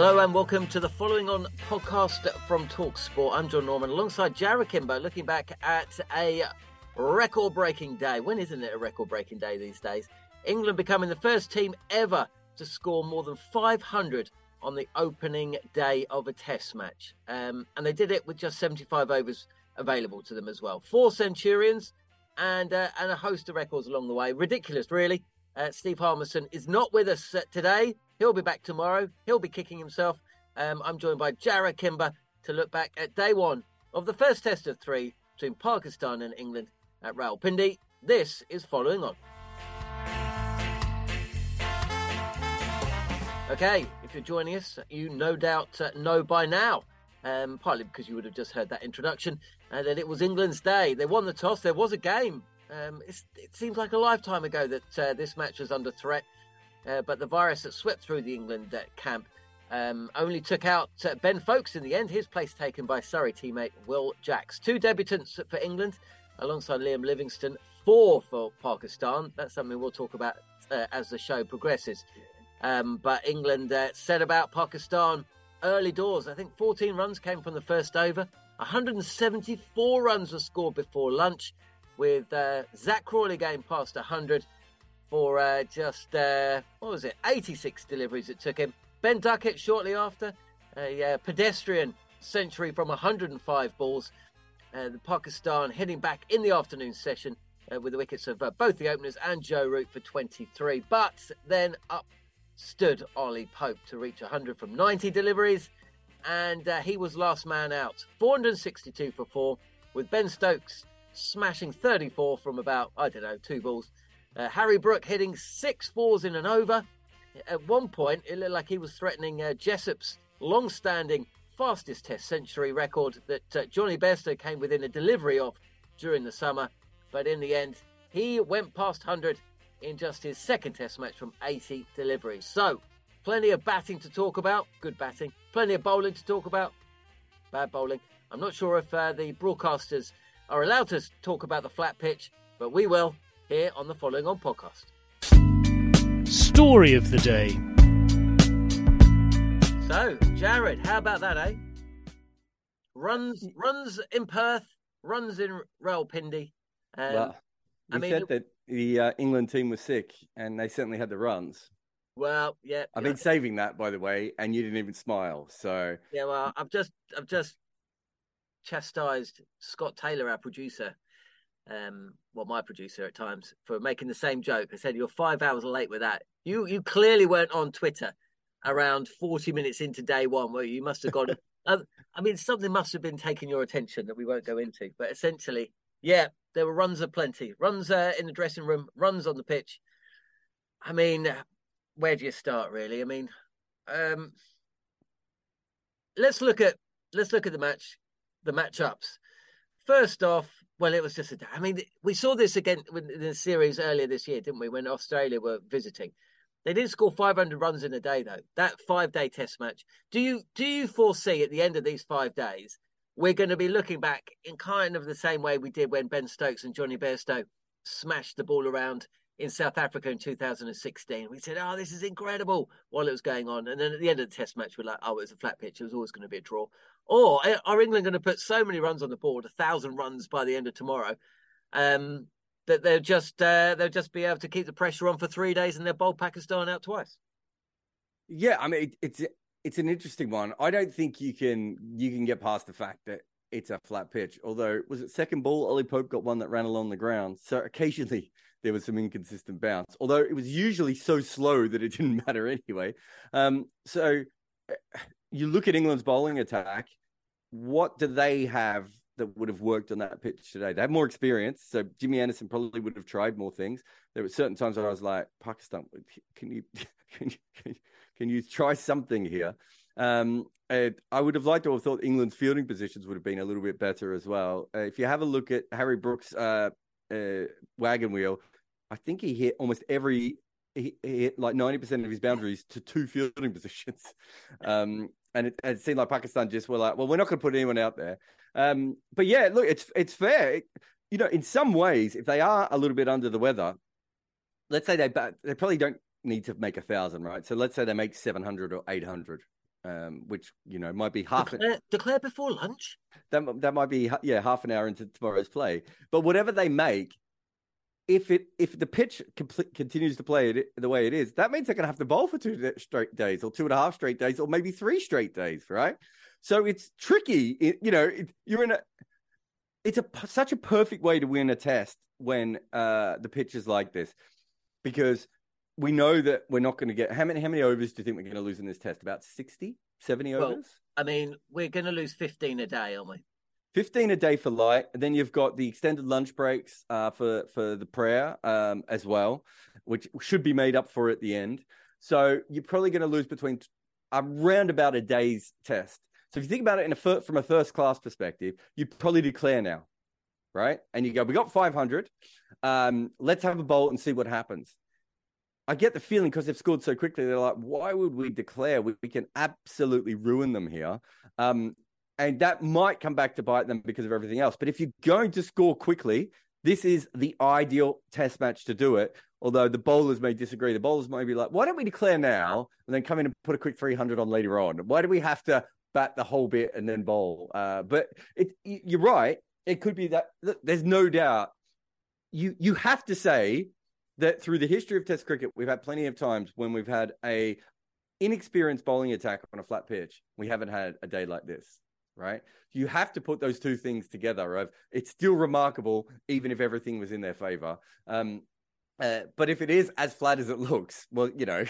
Hello and welcome to the following on podcast from Talksport. I'm John Norman alongside Jarrod Kimber looking back at a record breaking day. When isn't it a record breaking day these days? England becoming the first team ever to score more than 500 on the opening day of a test match. Um, and they did it with just 75 overs available to them as well. Four centurions and, uh, and a host of records along the way. Ridiculous, really. Uh, Steve Harmison is not with us uh, today. He'll be back tomorrow. He'll be kicking himself. Um, I'm joined by Jarrod Kimber to look back at day one of the first test of three between Pakistan and England at Rawalpindi. This is following on. Okay, if you're joining us, you no doubt uh, know by now, um, partly because you would have just heard that introduction, uh, that it was England's day. They won the toss. There was a game. Um, it seems like a lifetime ago that uh, this match was under threat. Uh, but the virus that swept through the England uh, camp um, only took out uh, Ben Foakes in the end, his place taken by Surrey teammate Will Jacks. Two debutants for England alongside Liam Livingstone, four for Pakistan. That's something we'll talk about uh, as the show progresses. Um, but England uh, set about Pakistan early doors. I think 14 runs came from the first over. 174 runs were scored before lunch, with uh, Zak Crawley going past 100 for uh, just, uh, what was it, 86 deliveries it took him. Ben Duckett shortly after, a uh, pedestrian century from 105 balls. Uh, the Pakistan heading back in the afternoon session uh, with the wickets of uh, both the openers and Joe Root for 23. But then up stood Ollie Pope to reach 100 from 90 deliveries, and he was last man out. 462 for four, with Ben Stokes smashing 34 from about, I don't know, two balls. Uh, Harry Brook hitting six fours in an over. At one point, it looked like he was threatening uh, Jessop's long standing fastest Test century record that uh, Jonny Bairstow came within a delivery of during the summer. But in the end, he went past 100 in just his second Test match from 80 deliveries. So, plenty of batting to talk about. Good batting. Plenty of bowling to talk about. Bad bowling. I'm not sure if uh, the broadcasters are allowed to talk about the flat pitch, but we will here on the Following On podcast. Story of the day. So, Jarrod, how about that, eh? Runs, runs in Perth, runs in Rawalpindi. Um, well, we I mean, said that the uh, England team was sick, and they certainly had the runs. Well, yeah. I've been saving that, by the way, and you didn't even smile. So yeah, well, I've just, I've just chastised Scott Taylor, our producer, um, well, my producer at times, for making the same joke. I said, You're five hours late with that. You you clearly weren't on Twitter around 40 minutes into day one, where you must have gone. I mean, something must have been taking your attention that we won't go into. But essentially, yeah, there were runs aplenty. Runs uh, in the dressing room, runs on the pitch. I mean, where do you start, really? I mean, um, let's look at let's look at the match. the matchups. First off, well, it was just a. I mean, we saw this again in the series earlier this year, didn't we? When Australia were visiting, they didn't score 500 runs in a day though. That five-day Test match. Do you do you foresee at the end of these five days we're going to be looking back in kind of the same way we did when Ben Stokes and Jonny Bairstow smashed the ball around in South Africa in 2016. We said, "Oh, this is incredible!" while it was going on, and then at the end of the Test match, we're like, "Oh, it was a flat pitch. It was always going to be a draw." Or eh, are England going to put so many runs on the board, a thousand runs by the end of tomorrow, um, that they'll just uh, they'll just be able to keep the pressure on for three days and they'll bowl Pakistan out twice? Yeah, I mean, it, it's it's an interesting one. I don't think you can you can get past the fact that it's a flat pitch. Although was it second ball, Ollie Pope got one that ran along the ground. So occasionally there was some inconsistent bounce. Although it was usually so slow that it didn't matter anyway. Um, so you look at England's bowling attack. What do they have that would have worked on that pitch today? They have more experience, so Jimmy Anderson probably would have tried more things. There were certain times where I was like, Pakistan, can you can you, can you try something here? Um, I would have liked to have thought England's fielding positions would have been a little bit better as well. Uh, if you have a look at Harry Brooks' uh, uh, wagon wheel, I think he hit almost every he, he hit like ninety percent of his boundaries to two fielding positions, um, and it, it, seemed like Pakistan just were like, well, we're not going to put anyone out there. Um, but yeah, look, it's it's fair. you know, in some ways, if they are a little bit under the weather, let's say they they probably don't need to make a thousand, right? So let's say they make 700 or 800, um, which, you know, might be half declare, an... declare before lunch. That, that might be, yeah, half an hour into tomorrow's play. But whatever they make, if it if the pitch compl- continues to play it the way it is, that means they're going to have to bowl for two straight days, or two and a half straight days, or maybe three straight days, right? So it's tricky. It, you know, it, you're in a. It's a such a perfect way to win a test when uh, the pitch is like this, because we know that we're not going to get how many how many overs do you think we're going to lose in this test? About 60, 70 well, overs? I mean, we're going to lose 15 a day, aren't we? 15 a day for light. And then you've got the extended lunch breaks uh, for, for the prayer um, as well, which should be made up for at the end. So you're probably going to lose between around about a day's test. So if you think about it in a from a first class perspective, you probably declare now, right? And you go, we got 500. Um, let's have a bowl and see what happens. I get the feeling because they've scored so quickly, they're like, why would we declare? We, we can absolutely ruin them here. Um, and that might come back to bite them because of everything else. But if you're going to score quickly, this is the ideal test match to do it. Although the bowlers may disagree. The bowlers might be like, why don't we declare now and then come in and put a quick 300 on later on? Why do we have to bat the whole bit and then bowl? Uh, but it, you're right. It could be that there's no doubt. You you have to say that through the history of Test cricket, we've had plenty of times when we've had a inexperienced bowling attack on a flat pitch. We haven't had a day like this, right? You have to put those two things together. Of it's still remarkable, even if everything was in their favor. Um, uh, but if it is as flat as it looks, well, you know,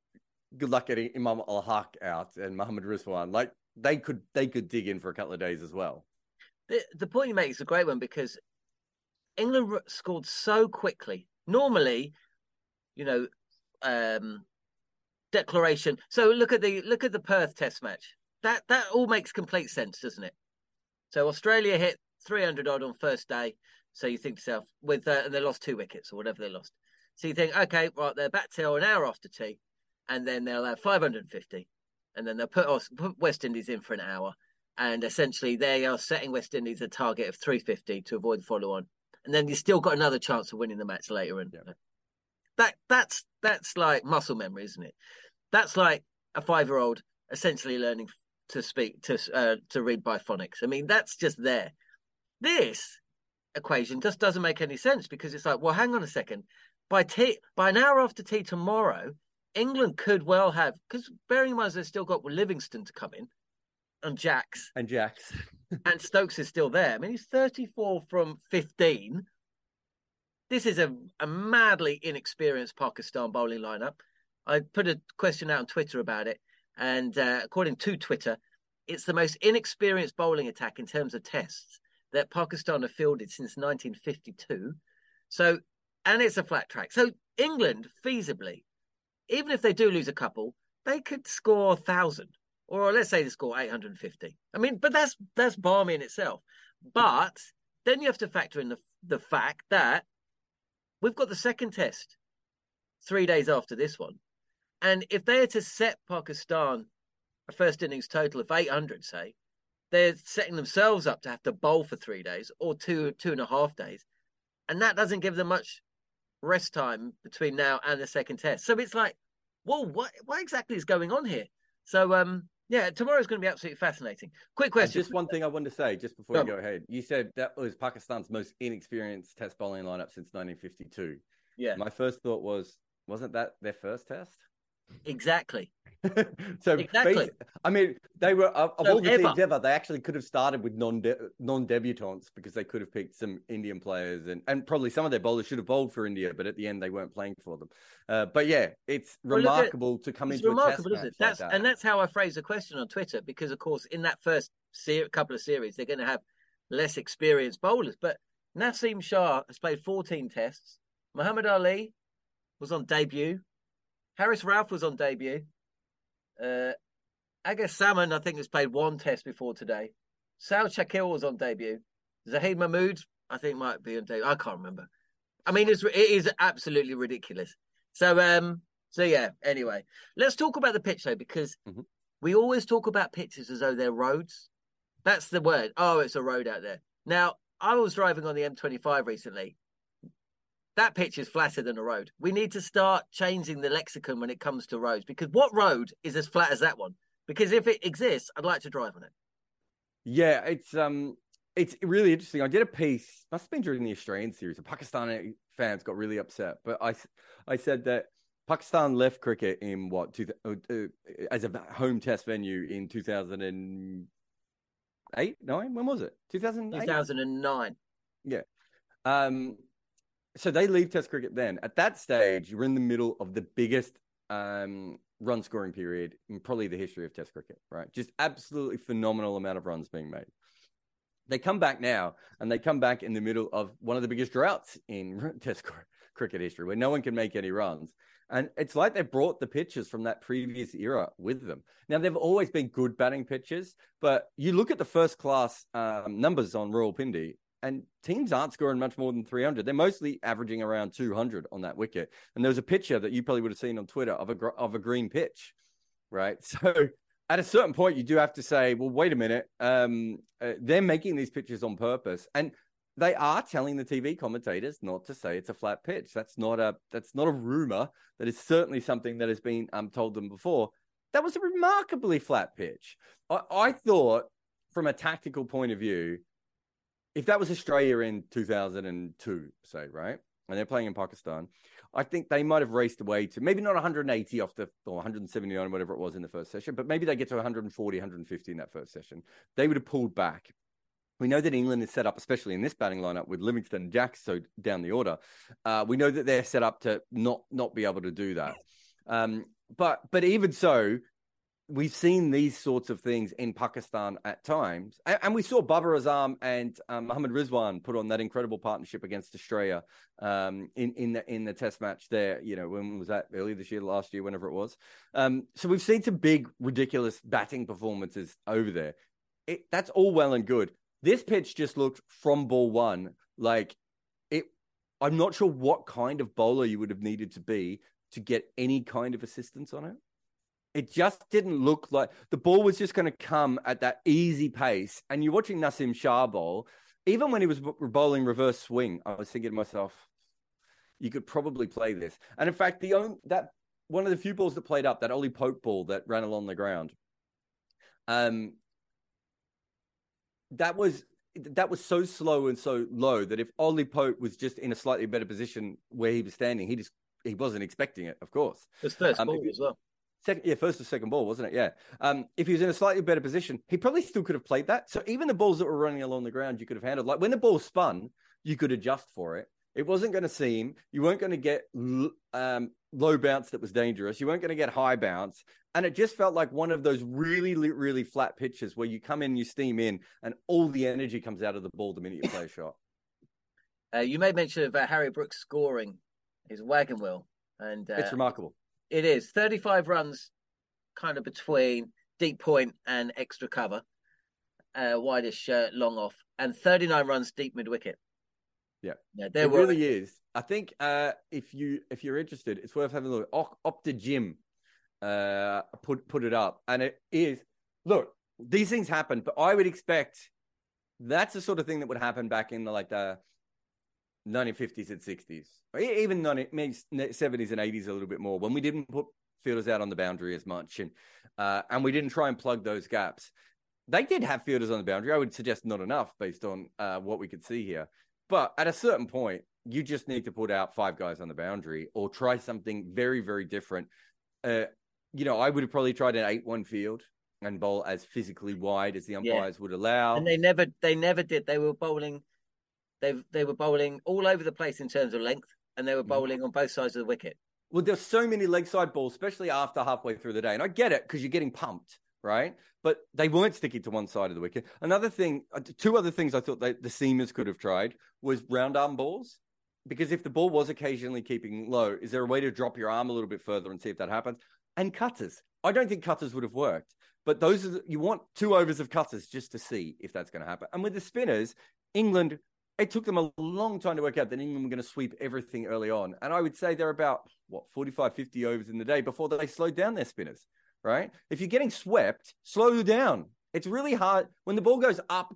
good luck getting Imam-ul-Haq out and Muhammad Rizwan. Like they could, they could dig in for a couple of days as well. The, the point you make is a great one because England scored so quickly normally, you know, um, declaration. So look at the look at the Perth Test match. That that all makes complete sense, doesn't it? So Australia hit 300 odd on first day. So you think to yourself, with uh, and they lost two wickets or whatever they lost. So you think, okay, right, they're back till an hour after tea, and then they'll have 550, and then they'll put, us, put West Indies in for an hour, and essentially they are setting West Indies a target of 350 to avoid the follow on and then you still got another chance of winning the match later. And yeah. that that's that's like muscle memory, isn't it? That's like a five year old essentially learning to speak to uh, to read by phonics. I mean, that's just there. This equation just doesn't make any sense because it's like, well, hang on a second. By tea, by an hour after tea tomorrow, England could well have because bearing in mind they've still got Livingstone to come in and Jacks and Jacks and Stokes is still there. I mean, he's 34 from 15. This is a, a madly inexperienced Pakistan bowling lineup. I put a question out on Twitter about it, and uh, according to Twitter, it's the most inexperienced bowling attack in terms of tests that Pakistan have fielded since 1952. So, and it's a flat track. So, England, feasibly, even if they do lose a couple, they could score a thousand or let's say they score 850. I mean, but that's that's barmy in itself. But then you have to factor in the the fact that we've got the second test three days after this one, and if they are to set Pakistan a first innings total of 800, say, they're setting themselves up to have to bowl for three days or two two and a half days, and that doesn't give them much rest time between now and the second test. So it's like, whoa, what what exactly is going on here? So um, yeah, tomorrow's going to be absolutely fascinating. Quick question. Just one thing I wanted to say, just before you go ahead. You said that was Pakistan's most inexperienced Test bowling lineup since 1952. Yeah. My first thought was, wasn't that their first Test? Exactly. so exactly. I mean, they were of, of So all the ever. teams ever. They actually could have started with non non debutants because they could have picked some Indian players and and probably some of their bowlers should have bowled for India, but at the end they weren't playing for them. Uh, but yeah, it's Well, look at- remarkable to come into remarkable, a test match That's like that. and that's how I phrase the question on Twitter because, of course, in that first ser- couple of series, they're going to have less experienced bowlers. But Naseem Shah has played 14 tests. Muhammad Ali was on debut. Haris Rauf was on debut. Uh, Agha Salman, I think, has played one test before today. Saud Shakeel was on debut. Zahid Mahmood, I think, might be on debut. I can't remember. I mean, it's it is absolutely ridiculous. So, um, so yeah. Anyway, let's talk about the pitch though, because Mhm. we always talk about pitches as though they're roads. That's the word. Oh, it's a road out there. Now, I was driving on the M25 recently. That pitch is flatter than a road. We need to start changing the lexicon when it comes to roads because what road is as flat as that one? Because if it exists, I'd like to drive on it. Yeah, it's um, it's really interesting. I did a piece, must have been during the Australian series. The Pakistani fans got really upset, but I, I said that Pakistan left cricket in what two, uh, uh, as a home test venue in two thousand and eight, nine. When was it? Two thousand eight. 2009. Um, so they leave Test cricket then. At that stage, you're in the middle of the biggest um, run scoring period in probably the history of Test cricket, right? Just absolutely phenomenal amount of runs being made. They come back now, and they come back in the middle of one of the biggest droughts in Test cr- cricket history, where no one can make any runs. And it's like they brought the pitches from that previous era with them. Now they've always been good batting pitches, but you look at the first class um, numbers on Rawalpindi, and teams aren't scoring much more than 300. They're mostly averaging around 200 on that wicket. And there was a picture that you probably would have seen on Twitter of a of a green pitch, right? So at a certain point, you do have to say, well, wait a minute, um, uh, they're making these pitches on purpose, and they are telling the TV commentators not to say it's a flat pitch. That's not a that's not a rumor. That is certainly something that has been um, told them before. That was a remarkably flat pitch. I, I thought, from a tactical point of view, if that was Australia in 2002, say, right, and they're playing in Pakistan, I think they might have raced away to maybe not 180 off the or 179, whatever it was in the first session, but maybe they get to 140, 150 in that first session. They would have pulled back. We know that England is set up, especially in this batting lineup with Livingstone and Jack, so down the order. Uh, we know that they're set up to not not be able to do that. Um, but but even so, we've seen these sorts of things in Pakistan at times, and, and we saw Babar Azam and um, Muhammad Rizwan put on that incredible partnership against Australia um, in in the in the Test match there. You know, when was that? Earlier this year, last year, whenever it was. Um, so we've seen some big, ridiculous batting performances over there. It, that's all well and good. This pitch just looked from ball one like it. I'm not sure what kind of bowler you would have needed to be to get any kind of assistance on it it just didn't look like the ball was just going to come at that easy pace. And you're watching Naseem Shah bowl, even when he was bowling reverse swing, I was thinking to myself, you could probably play this. And in fact, the only that one of the few balls that played up, that Ollie Pope ball that ran along the ground, um, that was that was so slow and so low that if Ollie Pope was just in a slightly better position where he was standing, he just he wasn't expecting it, of course. It's first Um, ball as well. Second, yeah, first or second ball, wasn't it? Yeah. Um, if he was in a slightly better position, he probably still could have played that. So even the balls that were running along the ground, you could have handled. Like when the ball spun, you could adjust for it. It wasn't going to seem You weren't going to get um, low bounce that was dangerous. You weren't going to get high bounce, and it just felt like one of those really, really flat pitches where you come in, you steam in, and all the energy comes out of the ball the minute you play a shot. Uh, you made mention of uh, Harry Brooks scoring his wagon wheel, and uh, It's remarkable. It is 35 runs, kind of between deep point and extra cover, uh, widest uh, long off, and 39 runs deep mid wicket. Yeah, yeah, there it were... really is. I think uh, if you if you're interested, it's worth having a look. OptaJim uh, put put it up, and it is. Look, these things happen, but I would expect that's the sort of thing that would happen back in the like the 1950s and 60s, even 90, 70s and 80s a little bit more when we didn't put fielders out on the boundary as much, and uh, and we didn't try and plug those gaps. They did have fielders on the boundary. I would suggest not enough based on uh, what we could see here. But at a certain point, you just need to put out five guys on the boundary or try something very, very different. Uh, you know, I would have probably tried an eight-one field and bowl as physically wide as the umpires yeah. would allow. And they never, they never did. They were bowling, they they were bowling all over the place in terms of length, and they were mm-hmm. bowling on both sides of the wicket. Well, there's so many leg side balls, especially after halfway through the day, and I get it because you're getting pumped right? But they weren't sticking to one side of the wicket. Another thing, uh, two other things I thought they, the seamers could have tried was round arm balls. Because if the ball was occasionally keeping low, is there a way to drop your arm a little bit further and see if that happens? And cutters. I don't think cutters would have worked, but those are the, you want two overs of cutters just to see if that's going to happen. And with the spinners, England, it took them a long time to work out that England were going to sweep everything early on. And I would say they're about, what, 45, 50 overs in the day before they slowed down their spinners right? If you're getting swept, slow down. It's really hard when the ball goes up,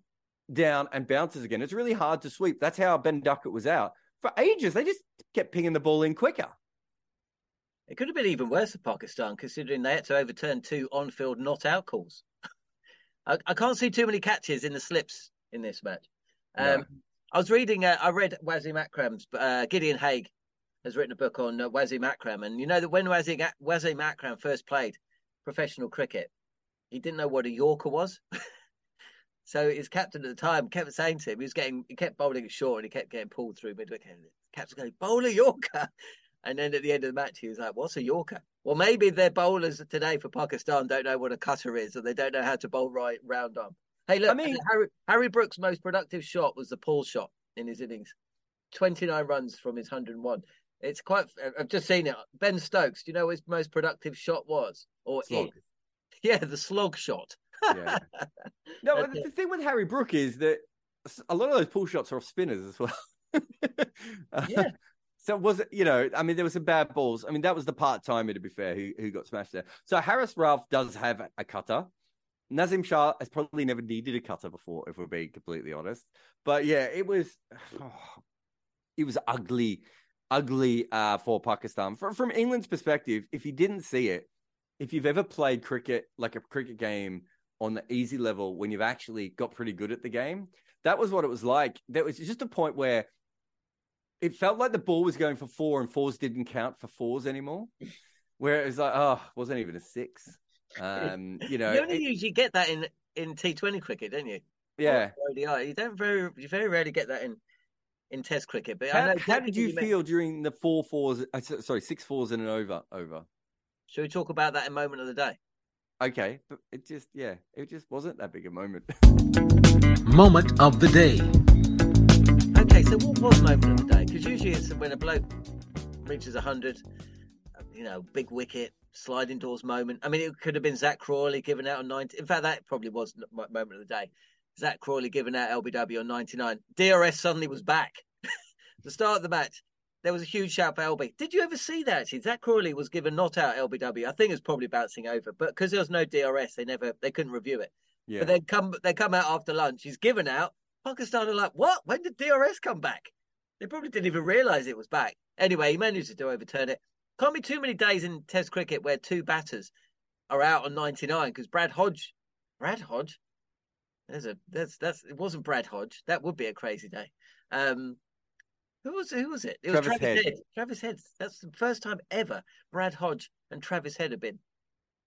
down, and bounces again. It's really hard to sweep. That's how Ben Duckett was out for ages. They just kept pinging the ball in quicker. It could have been even worse for Pakistan, considering they had to overturn two on-field not-out calls. I, I, can't see too many catches in the slips in this match. Um, I was reading. Uh, I read Wasim Akram's uh, Gideon Haigh has written a book on uh, Wasim Akram, and you know that when Wasim, Wasim Akram first played, professional cricket, he didn't know what a Yorker was. so his captain at the time kept saying to him, he was getting, he kept bowling it short and he kept getting pulled through mid wicket. Captain going, bowl a Yorker. And then at the end of the match, he was like, what's a Yorker? Well, maybe their bowlers today for Pakistan don't know what a cutter is or they don't know how to bowl right round on. Hey, look, I mean, Harry, Harry Brook's most productive shot was the pull shot in his innings. 29 runs from his 101. It's quite. I've just seen it. Ben Stokes. Do you know what his most productive shot was? Or slog. Yeah, the slog shot. yeah. No, the thing with Harry Brook is that a lot of those pull shots are off spinners as well. Uh, yeah. So was it, you know, I mean, there were some bad balls. I mean, that was the part timer, to be fair, who, who got smashed there. So Haris Rauf does have a cutter. Naseem Shah has probably never needed a cutter before, if we're being completely honest. But yeah, it was, oh, it was ugly ugly uh, for Pakistan. From, from England's perspective, if you didn't see it, if you've ever played cricket, like a cricket game on the easy level, when you've actually got pretty good at the game, that was what it was like. There was just a point where it felt like the ball was going for four and fours didn't count for fours anymore. Where it was like, oh, wasn't even a six. Um, you know, you only it, usually get that in in T Twenty cricket, don't you? Yeah, You don't very you very rarely get that in in Test cricket. But how, how did you feel during the four fours? Uh, sorry, six fours and an over. Over. Should we talk about that in moment of the day? Okay, but it just yeah, it just wasn't that big a moment. moment of the day. Okay, so what was moment of the day? Because usually it's when a bloke reaches hundred, you know, big wicket, sliding doors moment. I mean, it could have been Zak Crawley giving out on ninety. In fact, that probably was my moment of the day. Zak Crawley giving out LBW on 99. DRS suddenly was back. the start of the match, there was a huge shout for LB. Did you ever see that? Actually, Zak Crawley was given not out LBW. I think it was probably bouncing over, but because there was no DRS, they never they couldn't review it. Yeah. But then come they come out after lunch. He's given out. Pakistan are like, what? When did DRS come back? They probably didn't even realise it was back. Anyway, he managed to overturn it. Can't be too many days in Test cricket where two batters are out on 99 because Brad Hodge, Brad Hodge, there's a that's that's it wasn't Brad Hodge. That would be a crazy day. Um, who was who was it? It was Travis, Travis Head. Head. Travis Head. That's the first time ever Brad Hodge and Travis Head have been.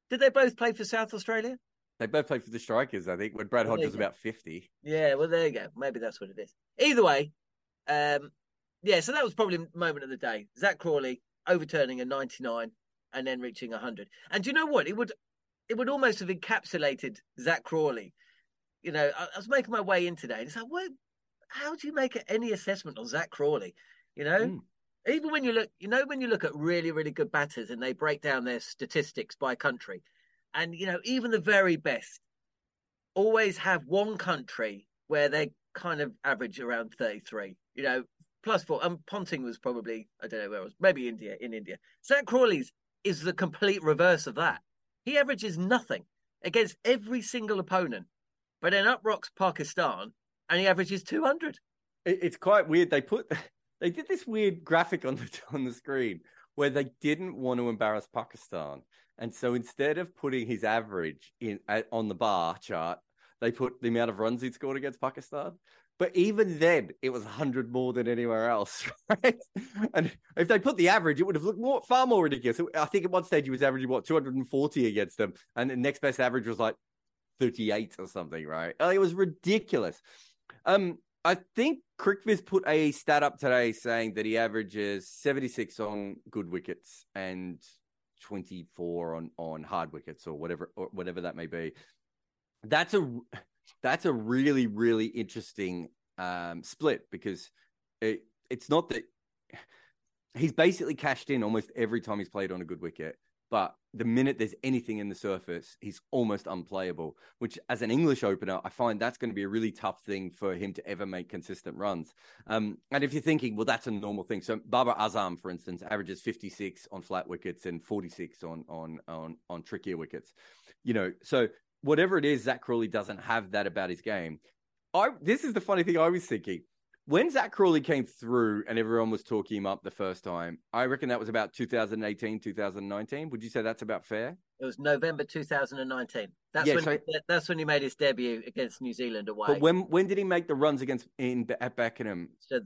Did they both play for South Australia? They both played for the Strikers, I think, when Brad Hodge was about fifty. Yeah, well there you go. Maybe that's what it is. Either way, um, yeah. So that was probably moment of the day. Zak Crawley overturning a ninety-nine and then reaching hundred. And do you know what? It would it would almost have encapsulated Zak Crawley you know, I, I, was making my way in today, and it's like, well, how do you make any assessment on Zak Crawley? You know, mm. even when you look, you know, when you look at really, really good batters and they break down their statistics by country, And you know, even the very best always have one country where they kind of average around 33. You know, plus four. And um, Ponting was probably I don't know where it was, maybe India in India. Zak Crawley's is the complete reverse of that. He averages nothing against every single opponent, but then up rocks Pakistan and he averages 200. It's quite weird. They put they did this weird graphic on the on the screen where they didn't want to embarrass Pakistan, and so instead of putting his average in on the bar chart, they put the amount of runs he'd scored against Pakistan. But even then, it was 100 more than anywhere else, right? And if they put the average, it would have looked more, far more ridiculous. I think at one stage he was averaging, what, 240 against them. And the next best average was like 38 or something, right? It was ridiculous. Um, I think CricViz put a stat up today saying that he averages 76 on good wickets and 24 on on hard wickets or whatever or whatever that may be. That's a that's a really really interesting um, split because it, it's not that he's basically cashed in almost every time he's played on a good wicket but the minute there's anything in the surface, he's almost unplayable, which as an English opener, I find that's going to be a really tough thing for him to ever make consistent runs. Um, and if you're thinking, well, that's a normal thing. So Babar Azam, for instance, averages 56 on flat wickets and 46 on, on, on, on trickier wickets, you know, so whatever it is, Zak Crawley doesn't have that about his game. I, this is the funny thing I was thinking when Zak Crawley came through and everyone was talking him up the first time, I reckon that was about 2018, 2019. Would you say that's about fair? It was November 2019. That's yeah, when so, that's when he made his debut against New Zealand away. But when when did he make the runs against in at Beckenham? So,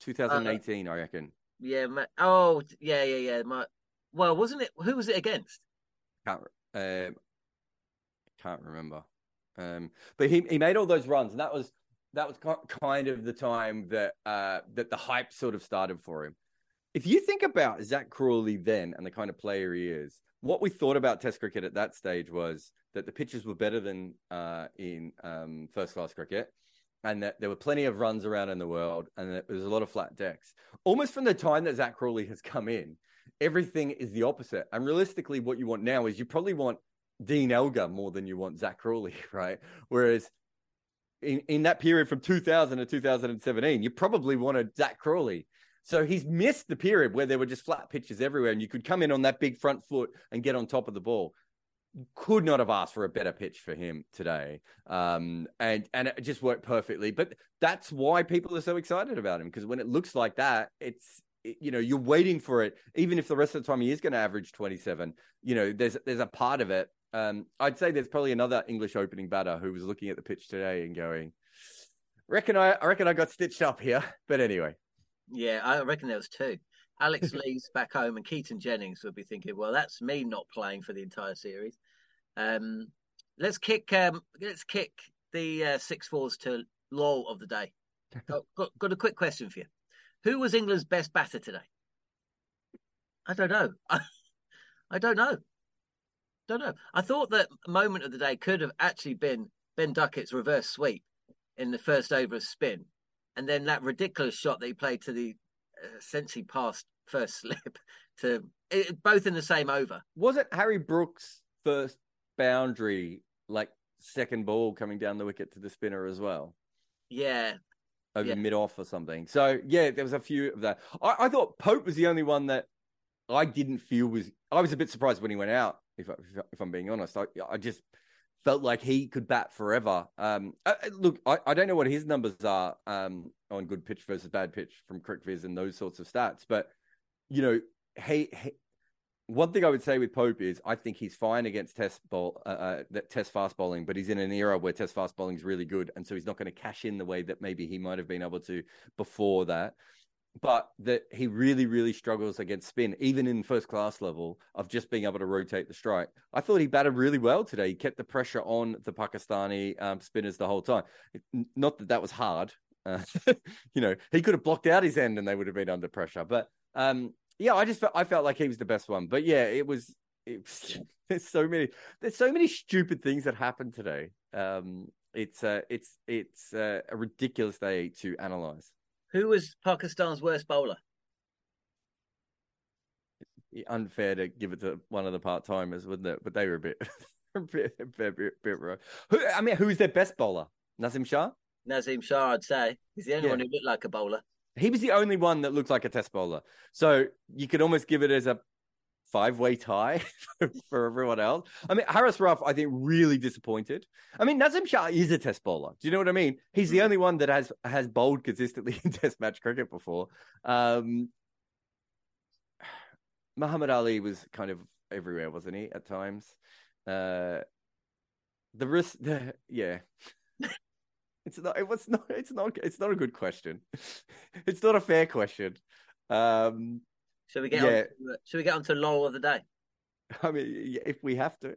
2018, uh, I reckon. Yeah. My, oh, yeah, yeah, yeah. My, well, wasn't it? Who was it against? Can't um, can't remember. Um, but he he made all those runs, and that was that was kind of the time that uh, that the hype sort of started for him. If you think about Zak Crawley then and the kind of player he is, what we thought about Test cricket at that stage was that the pitches were better than uh, in um, first class cricket, and that there were plenty of runs around in the world, and that there was a lot of flat decks. Almost from the time that Zak Crawley has come in, everything is the opposite. And realistically, what you want now is you probably want Dean Elgar more than you want Zak Crawley, right? Whereas in, in that period from 2000 to 2017, you probably wanted Zak Crawley. So he's missed the period where there were just flat pitches everywhere and you could come in on that big front foot and get on top of the ball. Could not have asked for a better pitch for him today. Um, and, and it just worked perfectly. But that's why people are so excited about him because when it looks like that, it's, you know, you're waiting for it. Even if the rest of the time he is going to average 27, you know, there's, there's a part of it um, I'd say there's probably another English opening batter who was looking at the pitch today and going, "Reckon I, I reckon I got stitched up here." But anyway, yeah, I reckon there was two. Alex Lees back home, and Keaton Jennings would be thinking, "Well, that's me not playing for the entire series." Um, let's kick. Um, let's kick the uh, six fours to Lol of the day. got, got, got a quick question for you. Who was England's best batter today? I don't know. I don't know don't know. I thought that moment of the day could have actually been Ben Duckett's reverse sweep in the first over of spin, and then that ridiculous shot that he played to the uh, essentially past first slip to it, both in the same over. Was it Harry Brooks' first boundary, like second ball coming down the wicket to the spinner as well? Yeah. Over yeah. mid off or something. So yeah, there was a few of that. I, I thought Pope was the only one that I didn't feel was. I was a bit surprised when he went out if, I, if I'm being honest. I, I just felt like he could bat forever. Um, uh, uh, look, I, I don't know what his numbers are um, on good pitch versus bad pitch from CricViz and those sorts of stats, but you know, he, he one thing I would say with Pope is I think he's fine against test ball, uh, uh, test fast bowling, but he's in an era where test fast bowling is really good, and so he's not going to cash in the way that maybe he might have been able to before that but that he really, really struggles against spin, even in first class level of just being able to rotate the strike. I thought he batted really well today. He kept the pressure on the Pakistani um, spinners the whole time. Not that that was hard. Uh, you know, he could have blocked out his end and they would have been under pressure. But um, yeah, I just felt, I felt like he was the best one. But yeah, it was. It was there's so many. There's so many stupid things that happened today. Um, it's uh, it's it's uh, a ridiculous day to analyze. Who was Pakistan's worst bowler? unfair to give it to one of the part timers, wouldn't it? But they were a bit, a bit, a bit, bit, bit rough. Who, I mean, who's their best bowler? Naseem Shah. Naseem Shah, I'd say. He's the only Yeah. one who looked like a bowler. He was the only one that looked like a test bowler. So you could almost give it as a five way tie for everyone else. I mean, Haris Rauf, I think, really disappointed. I mean, Naseem Shah is a test bowler. Do you know what I mean? He's the only one that has has bowled consistently in test match cricket before. Um, Muhammad Ali was kind of everywhere, wasn't he, at times? Uh, the risk, the, yeah. It's not. It was not. It's not. It's not a good question. It's not a fair question. Um, Shall we get Yeah. on? Uh, shall we get on to Lol of the day? I mean, if we have to.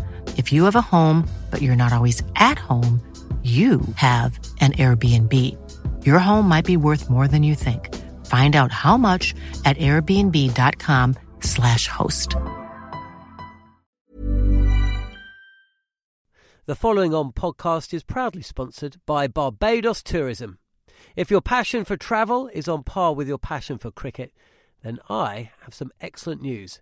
If you have a home, but you're not always at home, you have an Airbnb. Your home might be worth more than you think. Find out how much at airbnb.com/slash host. The following on podcast is proudly sponsored by Barbados Tourism. If your passion for travel is on par with your passion for cricket, then I have some excellent news.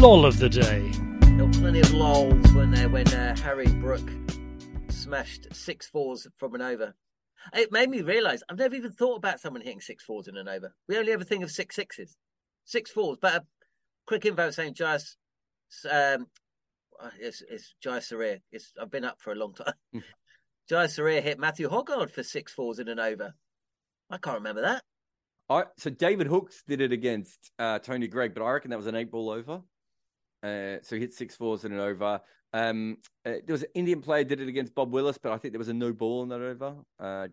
Lol of the day. There were plenty of lols when there when uh, Harry Brook smashed six fours from an over. It made me realise I've never even thought about someone hitting six fours in an over. We only ever think of six sixes, six fours. But a quick info saying Jais, um, uh, it's, it's Jai Sarir. It's I've been up for a long time. Jai Sarir hit Matthew Hoggard for six fours in an over. I can't remember that. I, so David Hookes did it against uh, Tony Greig, but I reckon that was an eight ball over. Uh, so he hit six fours in an over. Um, uh, there was an Indian player did it against Bob Willis, but I think there was a no ball in that over. Uh,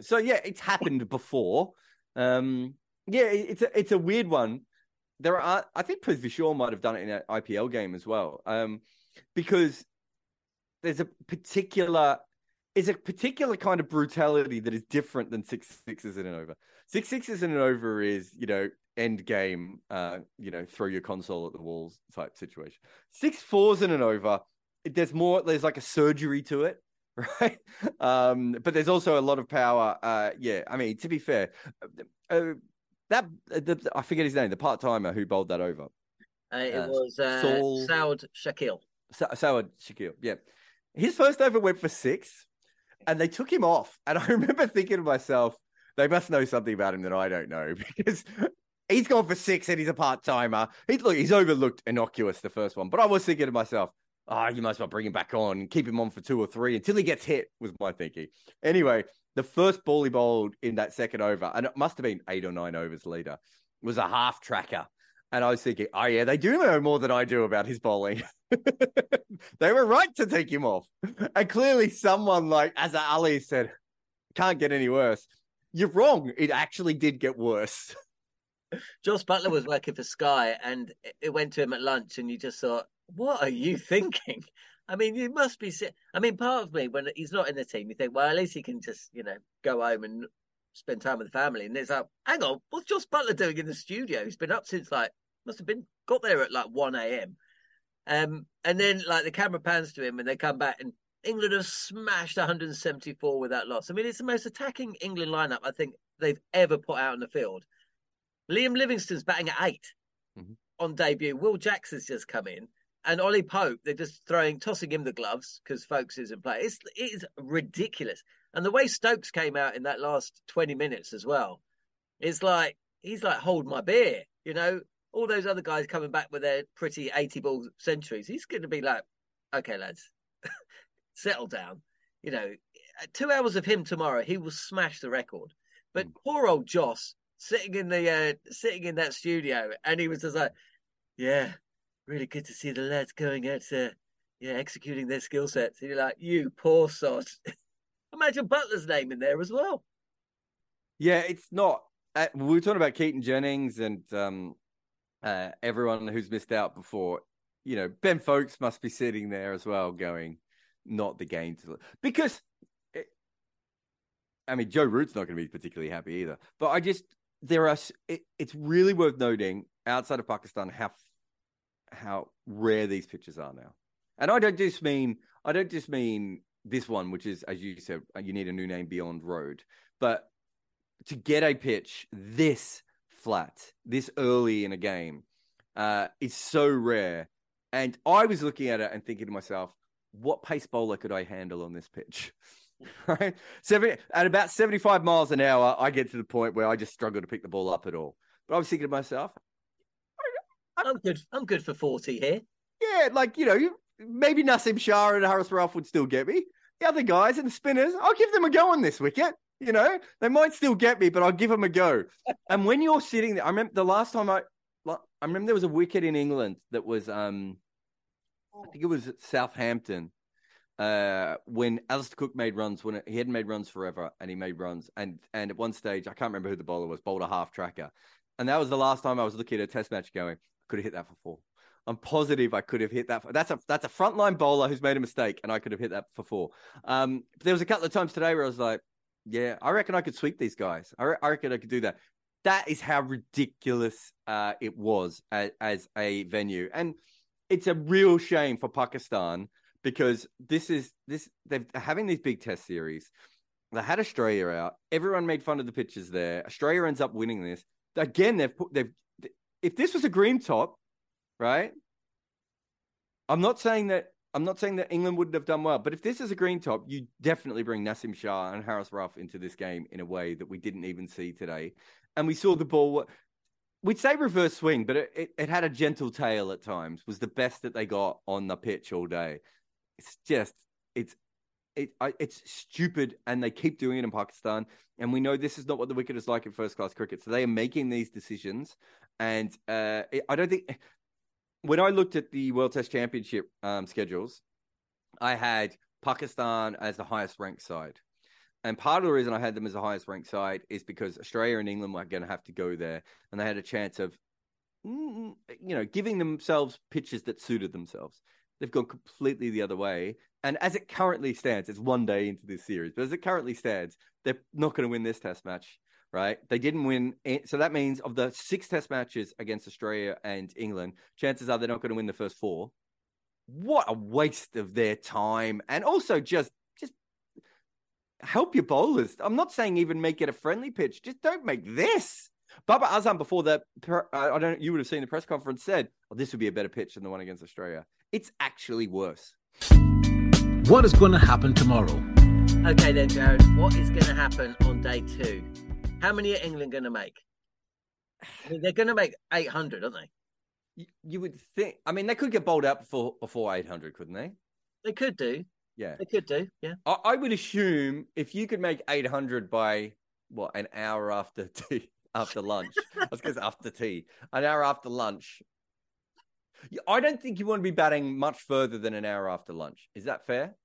so yeah, it's happened before. Um, yeah, it's a it's a weird one. There are, I think Prithvi Shaw might have done it in an IPL game as well, um, because there's a particular is a particular kind of brutality that is different than six sixes in an over. Six sixes in an over is, you know, end game, uh, you know, throw your console at the walls type situation. Six fours in an over, there's more, there's like a surgery to it, right? Um, but there's also a lot of power. Uh, yeah, I mean, to be fair, uh, that the, I forget his name, the part timer who bowled that over. Uh, it Uh, was uh, Saul- Saud Shakeel. Sa- Sawad Shakeel, yeah. His first over went for six, and they took him off. And I remember thinking to myself, they must know something about him that I don't know because he's gone for six and he's a part timer. He's look, he's overlooked innocuous the first one, but I was thinking to myself, ah, oh, you might as well bring him back on keep him on for two or three until he gets hit. Was my thinking. Anyway, the first ball he bowled in that second over, and it must have been eight or nine overs later, was a half tracker. And I was thinking, oh yeah, they do know more than I do about his bowling. they were right to take him off. And clearly someone like Azhar Ali said, can't get any worse. You're wrong. It actually did get worse. Jos Buttler was working for Sky and it went to him at lunch and you just thought, what are you thinking? I mean, you must be. I mean, part of me, when he's not in the team, you think, well, at least he can just, you know, go home and spend time with the family. And it's like, hang on, what's Jos Buttler doing in the studio? He's been up since like, must have been, got there at like 1 a.m. Um, and then like the camera pans to him and they come back and England have smashed 174 without loss. I mean, it's the most attacking England lineup I think they've ever put out in the field. Liam Livingstone's batting at 8 mm-hmm. on debut. Will Jackson's just come in. And Ollie Pope, they're just throwing, tossing him the gloves because Foakes isn't playing. It's, it is ridiculous. And the way Stokes came out in that last 20 minutes as well, it's like, he's like, hold my beer. You know, all those other guys coming back with their pretty 80 ball centuries. He's going to be like, okay, lads, settle down. You know, two hours of him tomorrow, he will smash the record. But mm. poor old Jos sitting in the uh, sitting in that studio, and he was just like, yeah, really good to see the lads going out uh, yeah executing their skill sets. And you're like, you poor sod. Imagine Buttler's name in there as well. Yeah, it's not. Uh, we were talking about Keaton Jennings and um, uh, everyone who's missed out before. You know, Ben Foakes must be sitting there as well, going, not the game to because. It, I mean, Joe Root's not going to be particularly happy either. But I just there are. It, it's really worth noting outside of Pakistan how how rare these pitches are now. And I don't just mean I don't just mean this one, which is as you said, you need a new name beyond road, but to get a pitch this flat this early in a game uh, is so rare. And I was looking at it and thinking to myself, what pace bowler could I handle on this pitch? right, seventy at about seventy-five miles an hour, I get to the point where I just struggle to pick the ball up at all. But I was thinking to myself, I'm good. I'm good for forty here. Yeah, like you know, maybe Naseem Shah and Haris Rauf would still get me. The other guys and the spinners, I'll give them a go on this wicket. You know, they might still get me, but I'll give them a go. and when you're sitting there, I remember the last time I, I remember there was a wicket in England that was, um, I think it was at Southampton, uh, when Alastair Cook made runs when it, he hadn't made runs forever, and he made runs, and and at one stage I can't remember who the bowler was, bowled a half tracker, and that was the last time I was looking at a Test match going, could have hit that for four. I'm positive I could have hit that. For, that's a that's a frontline bowler who's made a mistake, and I could have hit that for four. Um, there was a couple of times today where I was like, yeah, I reckon I could sweep these guys. I, re- I reckon I could do that. That is how ridiculous uh, it was as, as a venue, and it's a real shame for Pakistan because this is this they're having these big test series. They had Australia out. Everyone made fun of the pitches there. Australia ends up winning this. Again, they've put they've if this was a green top, right? I'm not saying that I'm not saying that England wouldn't have done well, but if this is a green top, you definitely bring Naseem Shah and Haris Rauf into this game in a way that we didn't even see today. And we saw the ball. We'd say reverse swing, but it, it, it had a gentle tail at times. Was the best that they got on the pitch all day. It's just it's it, it's stupid, and they keep doing it in Pakistan. And we know this is not what the wicket is like in first class cricket. So they are making these decisions, and uh, I don't think when I looked at the World Test Championship um, schedules, I had Pakistan as the highest ranked side. And part of the reason I had them as the highest ranked side is because Australia and England were going to have to go there, and they had a chance of, you know, giving themselves pitches that suited themselves. They've gone completely the other way. And as it currently stands, it's one day into this series, but as it currently stands, they're not going to win this test match right? They didn't win. So that means of the six test matches against Australia and England, chances are they're not going to win the first four. What a waste of their time. And also just, just help your bowlers. I'm not saying even make it a friendly pitch. Just don't make this. Babar Azam before that, I don't. You would have seen the press conference said, "Oh, this would be a better pitch than the one against Australia." It's actually worse. What is going to happen tomorrow? Okay, then, Jarrod, what is going to happen on day two? How many are England going to make? I mean, they're going to make 800, aren't they? You, you would think. I mean, they could get bowled out before before 800, couldn't they? They could do. Yeah. They could do. Yeah. I, I would assume if you could make 800 by what an hour after tea, after lunch. I was going to say after tea, an hour after lunch. I don't think you want to be batting much further than an hour after lunch. Is that fair?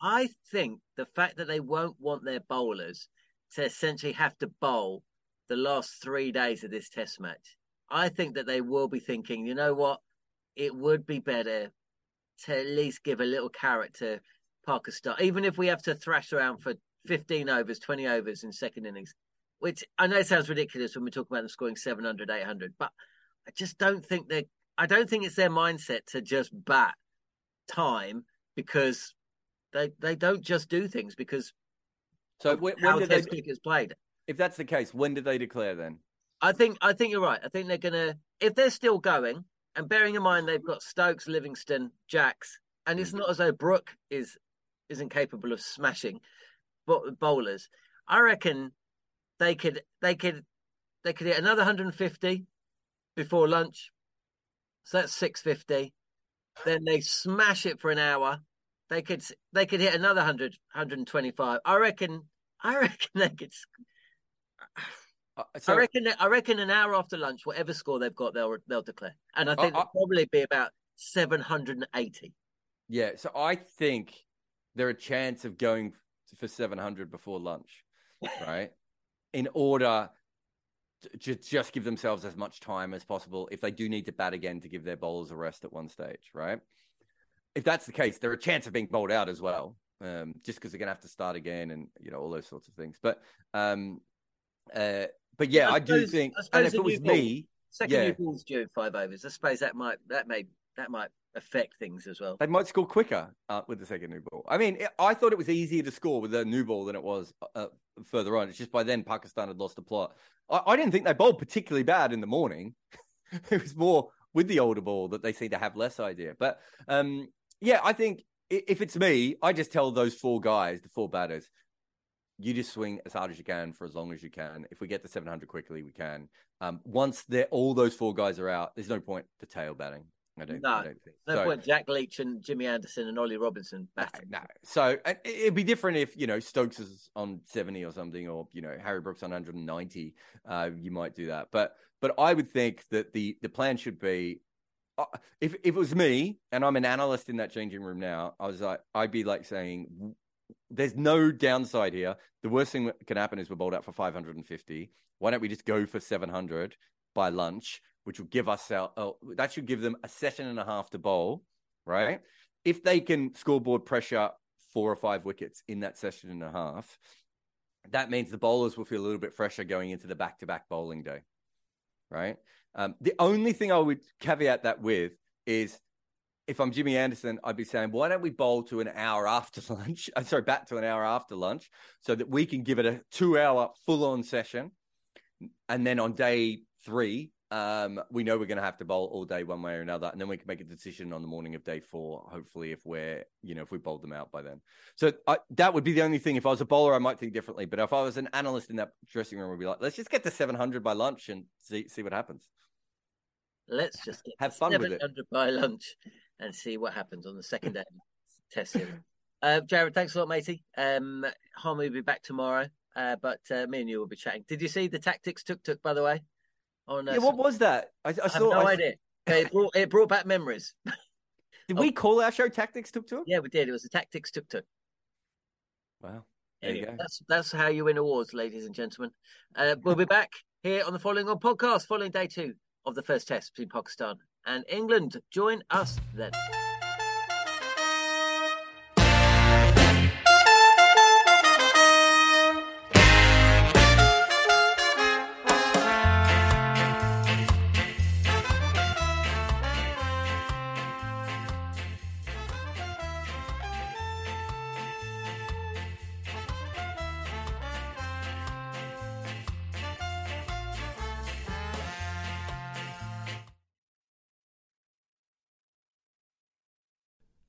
I think the fact that they won't want their bowlers to essentially have to bowl the last three days of this test match, I think that they will be thinking, you know what? It would be better to at least give a little carrot to Pakistan, even if we have to thrash around for 15 overs, 20 overs in second innings, which I know sounds ridiculous when we talk about them scoring 700, 800, but I just don't think they I don't think it's their mindset to just bat time because they they don't just do things because So when, how when did they? Cricket's played. If that's the case, when did they declare then? I think I think you're right. I think they're gonna if they're still going, and bearing in mind they've got Stokes, Livingstone, Jacks, and it's mm. not as though Brook is isn't capable of smashing bo- bowlers. I reckon they could they could they could hit another 150 before lunch. So that's 650. Then they smash it for an hour. They could they could hit another 100 125. I reckon I reckon they could Uh, I reckon. I reckon an hour after lunch, whatever score they've got, they'll they'll declare, and I think I- I- it'll probably be about seven hundred and eighty. Yeah, so I think there are a chance of going for 700 before lunch, right? In order to just give themselves as much time as possible if they do need to bat again to give their bowlers a rest at one stage, right? If that's the case, there are a chance of being bowled out as well, um, just because they're going to have to start again and you know all those sorts of things. But um, uh, but yeah, I I, do think, I suppose and if it was ball- me, Second Yeah. new balls due five overs. I suppose that might that may that might affect things as well. They might score quicker uh, with the second new ball. I mean, it- I thought it was easier to score with the new ball than it was uh, further on. It's just by then Pakistan had lost the plot. I, I didn't think they bowled particularly bad in the morning. it was more with the older ball that they seem to have less idea. But um, yeah, I think if it's me, I just tell those four guys, the four batters, you just swing as hard as you can for as long as you can. If we get to 700 quickly, we can. Um, once they're, all those four guys are out, there's no point to tail batting. I don't, No, I don't think. No So- point. Jack Leach and Jimmy Anderson and Ollie Robinson no, batting. no. So it- it'd be different if you know Stokes is on seventy or something, or you know Harry Brook's on one hundred and ninety. Uh, you might do that, but but I would think that the the plan should be. Uh, if if it was me and I'm an analyst in that changing room now, I was like, I'd be like saying, "There's no downside here. The worst thing that can happen is we're bowled out for 550. Why don't we just go for 700 by lunch, which will give us our, uh, that should give them a session and a half to bowl, right? If they can scoreboard pressure four or five wickets in that session and a half, that means the bowlers will feel a little bit fresher going into the back to back bowling day, right? Um, the only thing I would caveat that with is if I'm Jimmy Anderson, I'd be saying, why don't we bowl to an hour after lunch? I'm sorry, bat to an hour after lunch so that we can give it a two hour full on session. And then on day three, um, we know we're going to have to bowl all day one way or another. And then we can make a decision on the morning of day four, hopefully, if we're, you know, if we bowled them out by then. So I, that would be the only thing. If I was a bowler, I might think differently. But if I was an analyst in that dressing room, I'd be like, let's just get to 700 by lunch and see, see what happens. Let's just get Have fun with it. 700 by lunch and see what happens on the second day test series. Uh, Jarrod, thanks a lot, matey. Um, Harmy will be back tomorrow, uh, but uh, me and you will be chatting. Did you see the tactics tuk tuk, by the way? On uh, Yeah, what was that? I, I, I have no I- idea. It brought, it brought back memories. Did we call our show Tactics Tuk Tuk? Yeah, we did. It was the tactics tuk tuk. Wow. There you go. that's that's how you win awards, ladies and gentlemen. Uh, we'll be back here on the following on podcast, following day two of the first test between Pakistan and England. Join us then.